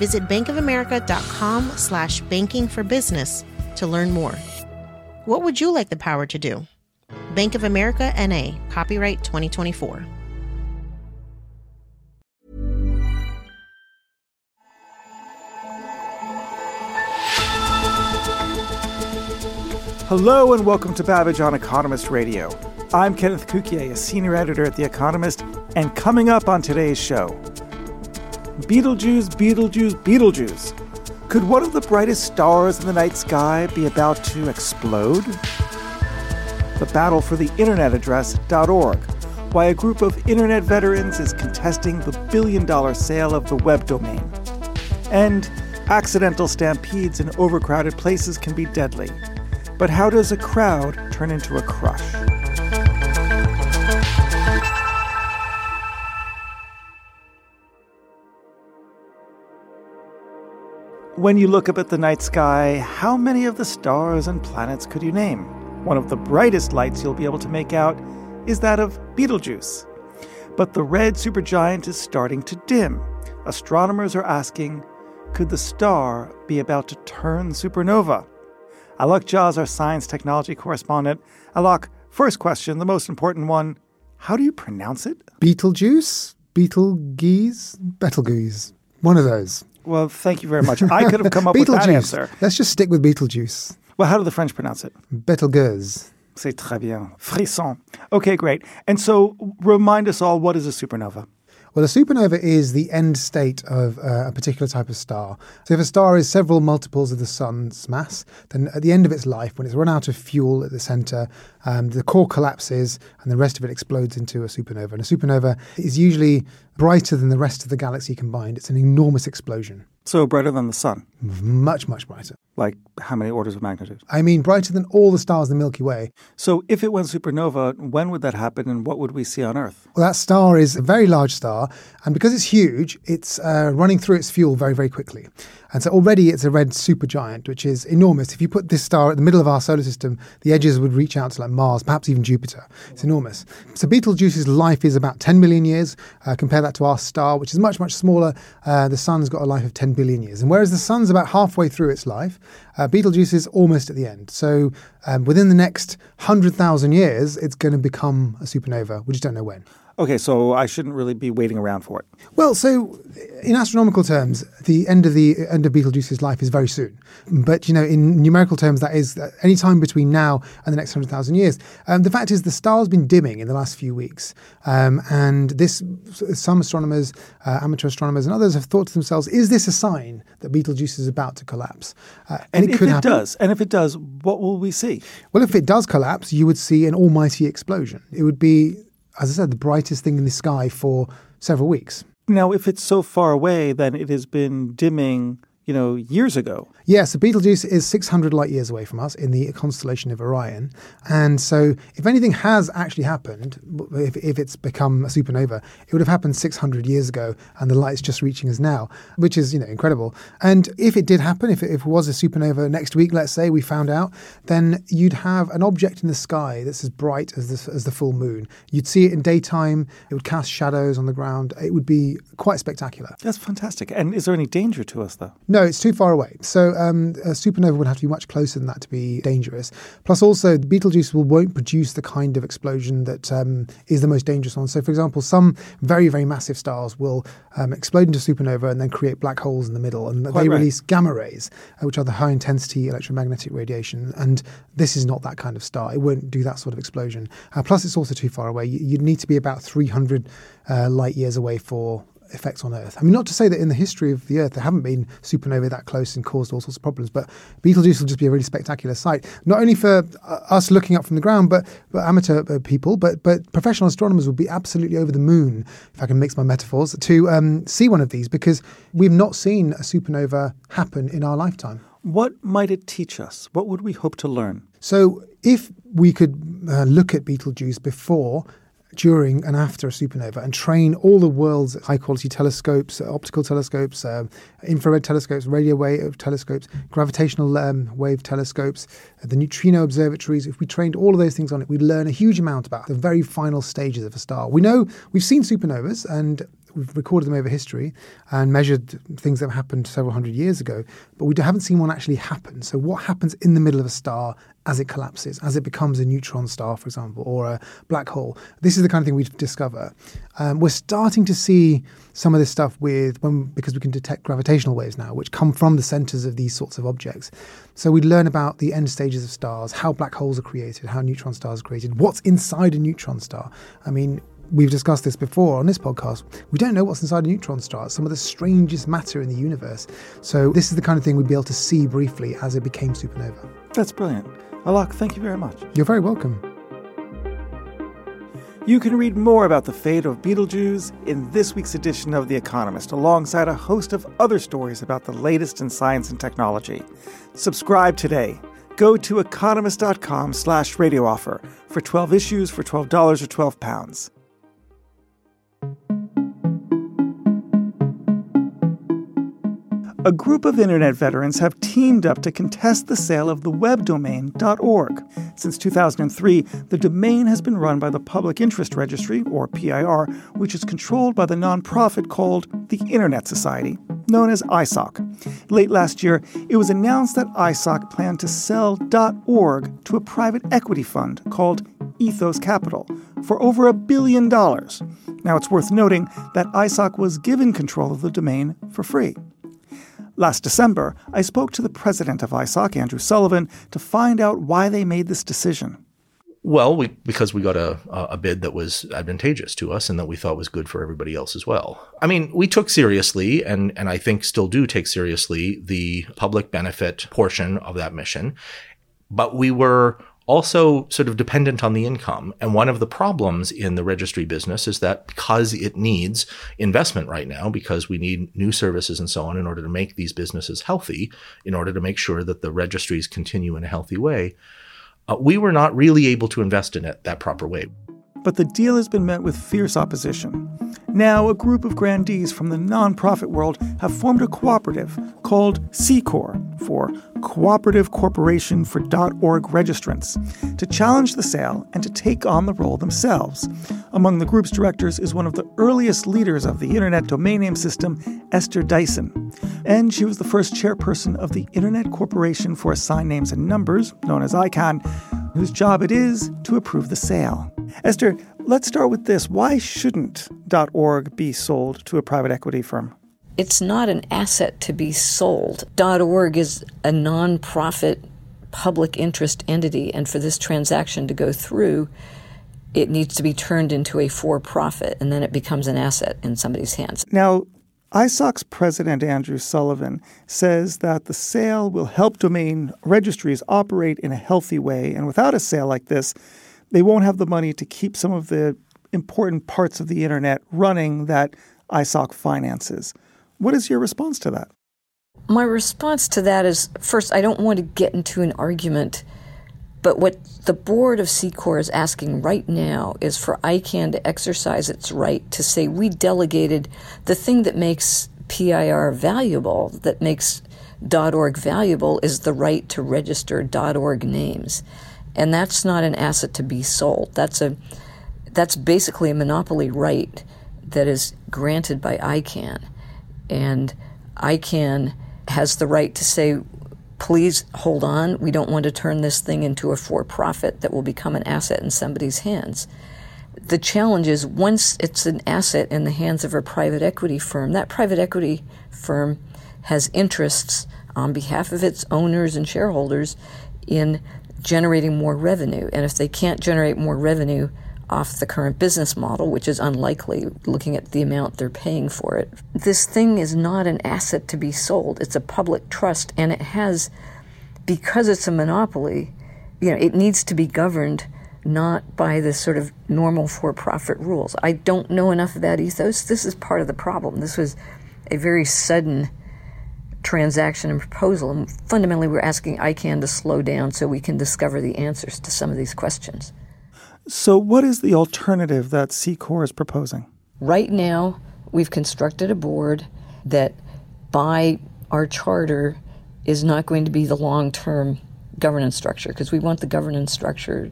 Visit bankofamerica.com slash banking for business to learn more. What would you like the power to do? Bank of America NA, copyright 2024. Hello and welcome to Babbage on Economist Radio. I'm Kenneth Cukier, a senior editor at The Economist, and coming up on today's show Betelgeuse, Betelgeuse, Betelgeuse. Could one of the brightest stars in the night sky be about to explode? The battle for the internet address.org, why a group of internet veterans is contesting the billion dollar sale of the web domain. And accidental stampedes in overcrowded places can be deadly. But how does a crowd turn into a crush? When you look up at the night sky, how many of the stars and planets could you name? One of the brightest lights you'll be able to make out is that of Betelgeuse. But the red supergiant is starting to dim. Astronomers are asking, could the star be about to turn supernova? Alok Jha is our science technology correspondent. Alok, first question, the most important one. How do you pronounce it? Betelgeuse? Betelgeuse? Betelgeuse. One of those. Well, thank you very much. I could have come up with that answer. Let's just stick with Beetlejuice. Well, how do the French pronounce it? Betelgeuse. C'est très bien. Frisson. Okay, great. And so remind us all what is a supernova? Well, a supernova is the end state of uh, a particular type of star. So, if a star is several multiples of the sun's mass, then at the end of its life, when it's run out of fuel at the center, um, the core collapses and the rest of it explodes into a supernova. And a supernova is usually brighter than the rest of the galaxy combined. It's an enormous explosion, So brighter than the sun. much, much brighter. Like how many orders of magnitude? I mean, brighter than all the stars in the Milky Way. So if it went supernova, when would that happen and what would we see on Earth? Well, that star is a very large star, and because it's huge, it's uh, running through its fuel very, very quickly. And so already it's a red supergiant, which is enormous. If you put this star at the middle of our solar system, the edges would reach out to like Mars, perhaps even Jupiter. It's enormous. So Betelgeuse's life is about 10 million years. Uh, compare that to our star, which is much, much smaller. Uh, the sun's got a life of 10 billion years. And whereas the sun's about halfway through its life, uh, Betelgeuse is almost at the end. So um, within the next 100,000 years, it's going to become a supernova. We just don't know when. Okay, so I shouldn't really be waiting around for it. Well, so in astronomical terms, the end of the end of Betelgeuse's life is very soon. But you know, in numerical terms, that is any time between now and the next hundred thousand years. Um, the fact is, the star's been dimming in the last few weeks, um, and this some astronomers, uh, amateur astronomers, and others have thought to themselves, is this a sign that Betelgeuse is about to collapse? Uh, And, if could it happen. does, and if it does, what will we see? Well, if it does collapse, you would see an almighty explosion. It would be, as I said, the brightest thing in the sky for several weeks. Now, if it's so far away, then it has been dimming, you know, years ago. Yes, the Betelgeuse is 600 light years away from us in the constellation of Orion. And so, if anything has actually happened, if, if it's become a supernova, it would have happened 600 years ago, and the light's just reaching us now, which is, you know, incredible. And if it did happen, if it, if it was a supernova next week, let's say, we found out, then you'd have an object in the sky that's as bright as the, as the full moon. You'd see it in daytime, it would cast shadows on the ground. It would be quite spectacular. That's fantastic. And is there any danger to us, though? No, it's too far away. So um, a supernova would have to be much closer than that to be dangerous. Plus, also, the Betelgeuse will, won't produce the kind of explosion that um, is the most dangerous one. So, for example, some very, very massive stars will um, explode into supernova and then create black holes in the middle, and Quite they right. release gamma rays, uh, which are the high intensity electromagnetic radiation. And this is not that kind of star. It won't do that sort of explosion. Uh, plus, it's also too far away. You- You'd need to be about 300 uh, light years away for effects on Earth. I mean, not to say that in the history of the Earth there haven't been supernovae that close and caused all sorts of problems, but Betelgeuse will just be a really spectacular sight, not only for uh, us looking up from the ground, but, but amateur uh, people, but but professional astronomers will be absolutely over the moon, if I can mix my metaphors, to um, see one of these because we've not seen a supernova happen in our lifetime. What might it teach us? What would we hope to learn? So, if we could uh, look at Betelgeuse before during and after a supernova and train all the world's high quality telescopes, optical telescopes, uh, infrared telescopes, radio wave telescopes, gravitational um, wave telescopes, uh, the neutrino observatories. If we trained all of those things on it, we'd learn a huge amount about the very final stages of a star. We know we've seen supernovas and we've recorded them over history and measured things that happened several hundred years ago, but we haven't seen one actually happen. So, what happens in the middle of a star as it collapses, as it becomes a neutron star, for example, or a black hole? This is the kind of thing we discover. Um, we're starting to see some of this stuff with when because we can detect gravitational waves now, which come from the centers of these sorts of objects. So we learn about the end stages of stars, how black holes are created, how neutron stars are created, what's inside a neutron star. I mean, We've discussed this before on this podcast. We don't know what's inside a neutron star. Some of the strangest matter in the universe. So, this is the kind of thing we'd be able to see briefly as it became supernova. That's brilliant. Alok, thank you very much. You're very welcome. You can read more about the fate of Betelgeuse in this week's edition of The Economist, alongside a host of other stories about the latest in science and technology. Subscribe today. Go to economist.com slash radio offer for 12 issues for $12 or 12 pounds. A group of internet veterans have teamed up to contest the sale of the web domain .org. Since 2003, the domain has been run by the Public Interest Registry, or PIR, which is controlled by the nonprofit called the Internet Society, known as ISOC. Late last year, it was announced that ISOC planned to sell .org to a private equity fund called Ethos Capital for over a billion dollars. Now, it's worth noting that ISOC was given control of the domain for free. Last December, I spoke to the president of ISOC, Andrew Sullivan, to find out why they made this decision. Well, we, because we got a, a bid that was advantageous to us and that we thought was good for everybody else as well. I mean, we took seriously, and, and I think still do take seriously, the public benefit portion of that mission. But we were also sort of dependent on the income. And one of the problems in the registry business is that because it needs investment right now, because we need new services and so on in order to make these businesses healthy, in order to make sure that the registries continue in a healthy way, uh, we were not really able to invest in it that proper way but the deal has been met with fierce opposition. Now, a group of grandees from the nonprofit world have formed a cooperative called CCOR for Cooperative Corporation for .org Registrants to challenge the sale and to take on the role themselves. Among the group's directors is one of the earliest leaders of the Internet domain name system, Esther Dyson. And she was the first chairperson of the Internet Corporation for Assigned Names and Numbers, known as ICANN, whose job it is to approve the sale. Esther, let's start with this. Why shouldn't .org be sold to a private equity firm? It's not an asset to be sold. .org is a nonprofit public interest entity, and for this transaction to go through, it needs to be turned into a for profit, and then it becomes an asset in somebody's hands. Now, ISOC's president, Andrew Sullivan, says that the sale will help domain registries operate in a healthy way, and without a sale like this, they won't have the money to keep some of the important parts of the internet running that ISOC finances. What is your response to that? My response to that is first, I don't want to get into an argument, but what the board of CCOR is asking right now is for ICANN to exercise its right to say we delegated the thing that makes PIR valuable, that makes .org valuable, is the right to register .org names and that's not an asset to be sold. That's a that's basically a monopoly right that is granted by ICANN, and ICANN has the right to say, please hold on, we don't want to turn this thing into a for-profit that will become an asset in somebody's hands. The challenge is once it's an asset in the hands of a private equity firm, that private equity firm has interests on behalf of its owners and shareholders in generating more revenue. And if they can't generate more revenue off the current business model, which is unlikely looking at the amount they're paying for it. This thing is not an asset to be sold. It's a public trust and it has because it's a monopoly, you know, it needs to be governed not by the sort of normal for-profit rules. I don't know enough that ethos. This is part of the problem. This was a very sudden transaction and proposal. And fundamentally, we're asking ICANN to slow down so we can discover the answers to some of these questions. So, what is the alternative that CCOR is proposing? Right now, we've constructed a board that, by our charter, is not going to be the long term governance structure because we want the governance structure,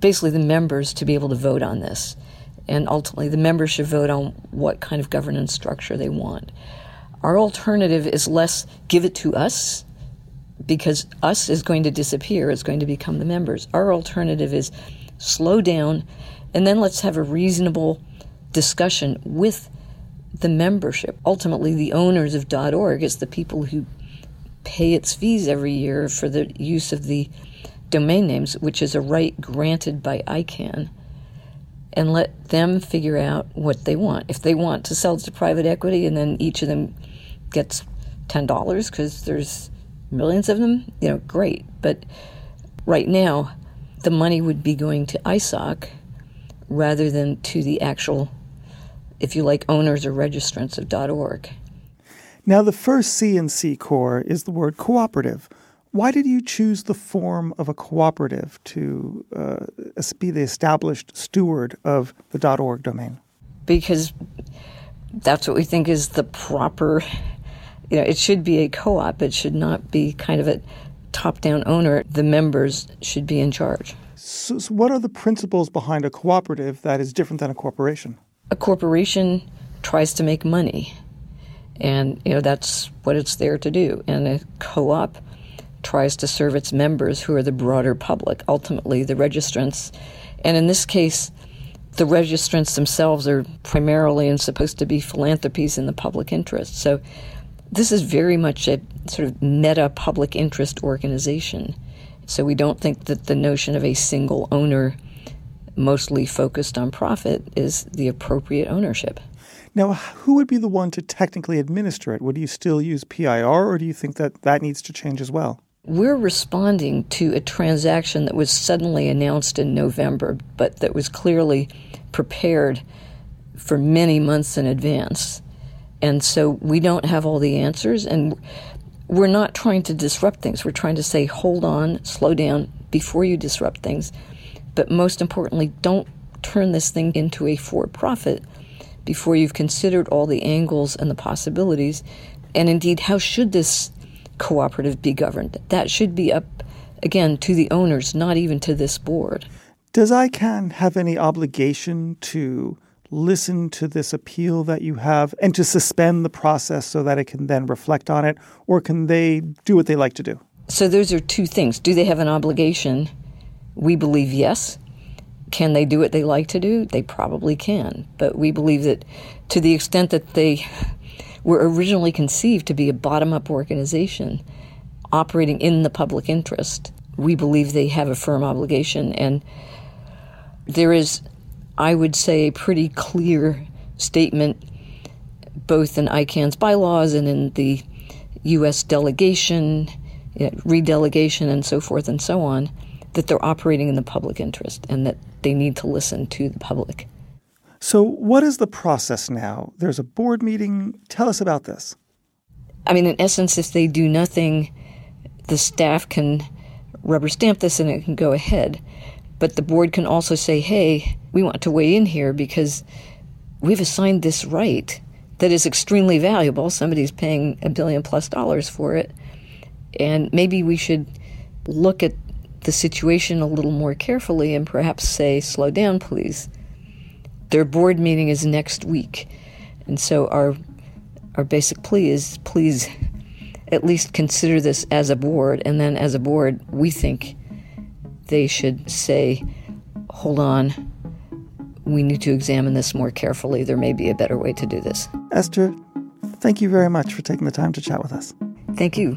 basically, the members to be able to vote on this. And ultimately, the members should vote on what kind of governance structure they want. Our alternative is less give it to us because us is going to disappear, it's going to become the members. Our alternative is slow down and then let's have a reasonable discussion with the membership. Ultimately, the owners of .org is the people who pay its fees every year for the use of the domain names, which is a right granted by ICANN, and let them figure out what they want. If they want to sell to private equity and then each of them gets $10 because there's millions of them, you know, great. But right now, the money would be going to ISOC rather than to the actual, if you like, owners or registrants of .org. Now, the first C in CCOR is the word cooperative. Why did you choose the form of a cooperative to uh, be the established steward of the .org domain? Because that's what we think is the proper. You know, it should be a co-op. It should not be kind of a top-down owner. The members should be in charge. So, so what are the principles behind a cooperative that is different than a corporation? A corporation tries to make money and you know that's what it's there to do. And a co-op tries to serve its members, who are the broader public, ultimately the registrants. And in this case, the registrants themselves are primarily and supposed to be philanthropies in the public interest. So this is very much a sort of meta public interest organization. So we don't think that the notion of a single owner, mostly focused on profit, is the appropriate ownership. Now, who would be the one to technically administer it? Would you still use PIR, or do you think that that needs to change as well? We're responding to a transaction that was suddenly announced in November, but that was clearly prepared for many months in advance. And so we don't have all the answers, and we're not trying to disrupt things. We're trying to say, hold on, slow down before you disrupt things. But most importantly, don't turn this thing into a for profit before you've considered all the angles and the possibilities. And indeed, how should this cooperative be governed? That should be up, again, to the owners, not even to this board. Does ICANN have any obligation to listen to this appeal that you have and to suspend the process so that it can then reflect on it? Or can they do what they like to do? So, those are two things. Do they have an obligation? We believe yes. Can they do what they like to do? They probably can. But we believe that to the extent that they were originally conceived to be a bottom up organization operating in the public interest, we believe they have a firm obligation. And there is, I would say, a pretty clear statement both in ICANN's bylaws and in the U.S. delegation, you know, redelegation, and so forth and so on, that they're operating in the public interest and that they need to listen to the public. So, what is the process now? There's a board meeting. Tell us about this. I mean, in essence, if they do nothing, the staff can rubber stamp this and it can go ahead. But the board can also say, hey, we want to weigh in here because we've assigned this right that is extremely valuable. Somebody's paying a billion plus dollars for it. And maybe we should look at the situation a little more carefully and perhaps say, slow down, please. Their board meeting is next week. And so our our basic plea is please at least consider this as a board. And then as a board we think they should say hold on we need to examine this more carefully. There may be a better way to do this. Esther thank you very much for taking the time to chat with us. Thank you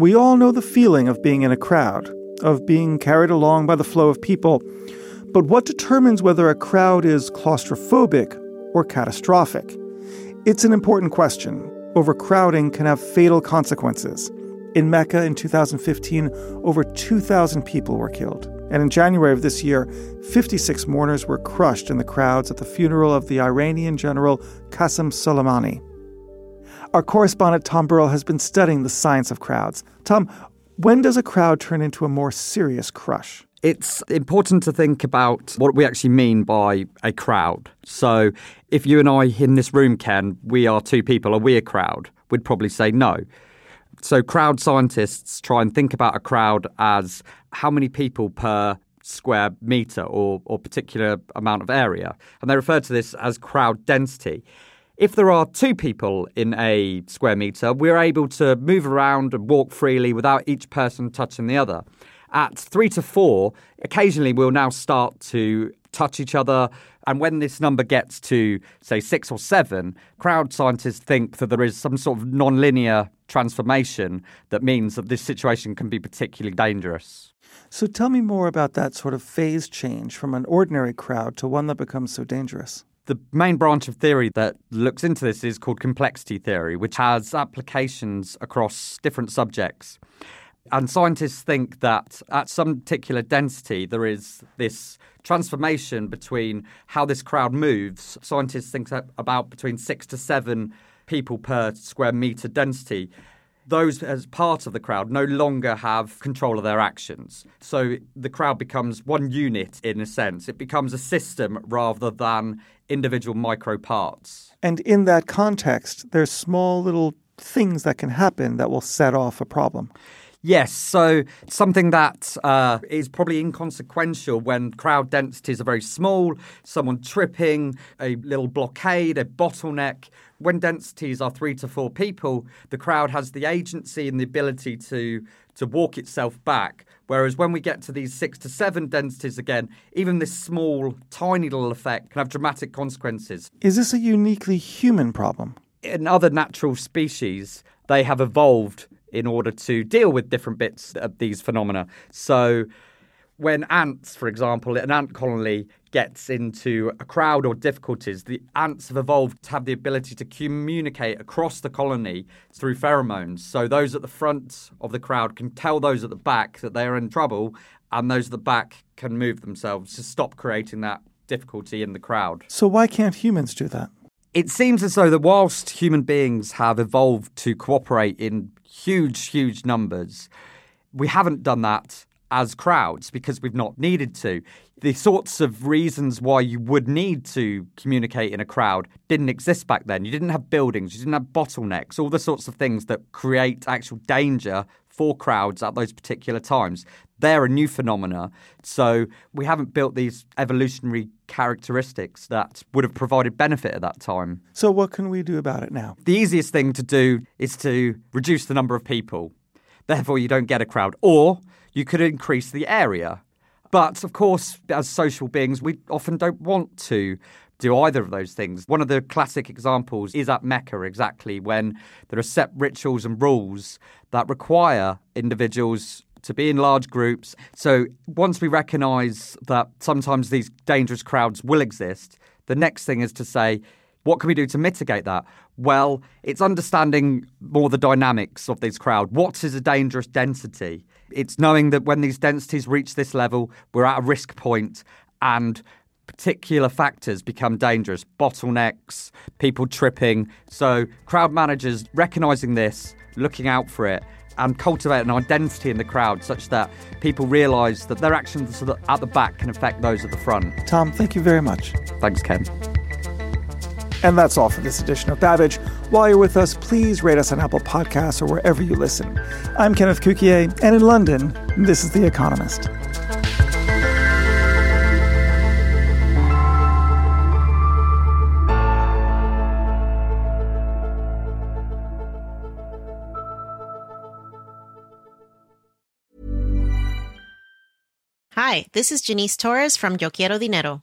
We all know the feeling of being in a crowd, of being carried along by the flow of people. But what determines whether a crowd is claustrophobic or catastrophic? It's an important question. Overcrowding can have fatal consequences. In Mecca in 2015, over 2,000 people were killed. And in January of this year, 56 mourners were crushed in the crowds at the funeral of the Iranian general Qasem Soleimani. Our correspondent Tom Burrell has been studying the science of crowds. Tom, when does a crowd turn into a more serious crush? It's important to think about what we actually mean by a crowd. So, if you and I in this room, Ken, we are two people, are we a crowd? We'd probably say no. So, crowd scientists try and think about a crowd as how many people per square meter or, or particular amount of area. And they refer to this as crowd density. If there are two people in a square meter, we're able to move around and walk freely without each person touching the other. At three to four, occasionally we'll now start to touch each other. And when this number gets to, say, six or seven, crowd scientists think that there is some sort of non-linear transformation that means that this situation can be particularly dangerous. So tell me more about that sort of phase change from an ordinary crowd to one that becomes so dangerous. The main branch of theory that looks into this is called complexity theory, which has applications across different subjects. And scientists think that at some particular density, there is this transformation between how this crowd moves. Scientists think about between six to seven people per square meter density those as part of the crowd no longer have control of their actions. So the crowd becomes one unit in a sense. It becomes a system rather than individual micro parts. And in that context, there's small little things that can happen that will set off a problem. Yes, so something that uh, is probably inconsequential when crowd densities are very small, someone tripping, a little blockade, a bottleneck. When densities are three to four people, the crowd has the agency and the ability to to walk itself back. Whereas when we get to these six to seven densities again, even this small, tiny little effect can have dramatic consequences. Is this a uniquely human problem? In other natural species, they have evolved in order to deal with different bits of these phenomena. So, when ants, for example, an ant colony gets into a crowd or difficulties, the ants have evolved to have the ability to communicate across the colony through pheromones. So those at the front of the crowd can tell those at the back that they are in trouble, and those at the back can move themselves to stop creating that difficulty in the crowd. So why can't humans do that? It seems as though that whilst human beings have evolved to cooperate in huge, huge numbers. We haven't done that as crowds because we've not needed to. The sorts of reasons why you would need to communicate in a crowd didn't exist back then. You didn't have buildings, you didn't have bottlenecks, all the sorts of things that create actual danger for crowds at those particular times. They're a new phenomena. So we haven't built these evolutionary characteristics that would have provided benefit at that time. So, what can we do about it now? The easiest thing to do is to reduce the number of people. Therefore, you don't get a crowd. Or you could increase the area. But of course, as social beings, we often don't want to do either of those things. One of the classic examples is at Mecca, exactly, when there are set rituals and rules that require individuals to be in large groups. So once we recognize that sometimes these dangerous crowds will exist, the next thing is to say, what can we do to mitigate that? Well, it's understanding more the dynamics of this crowd. What is a dangerous density? It's knowing that when these densities reach this level, we're at a risk point and particular factors become dangerous bottlenecks, people tripping. So, crowd managers recognizing this, looking out for it, and cultivate an identity in the crowd such that people realize that their actions at the back can affect those at the front. Tom, thank you very much. Thanks, Ken. And that's all for this edition of Babbage. While you're with us, please rate us on Apple Podcasts or wherever you listen. I'm Kenneth Cukier, and in London, this is The Economist. Hi, this is Janice Torres from Yo Quiero Dinero.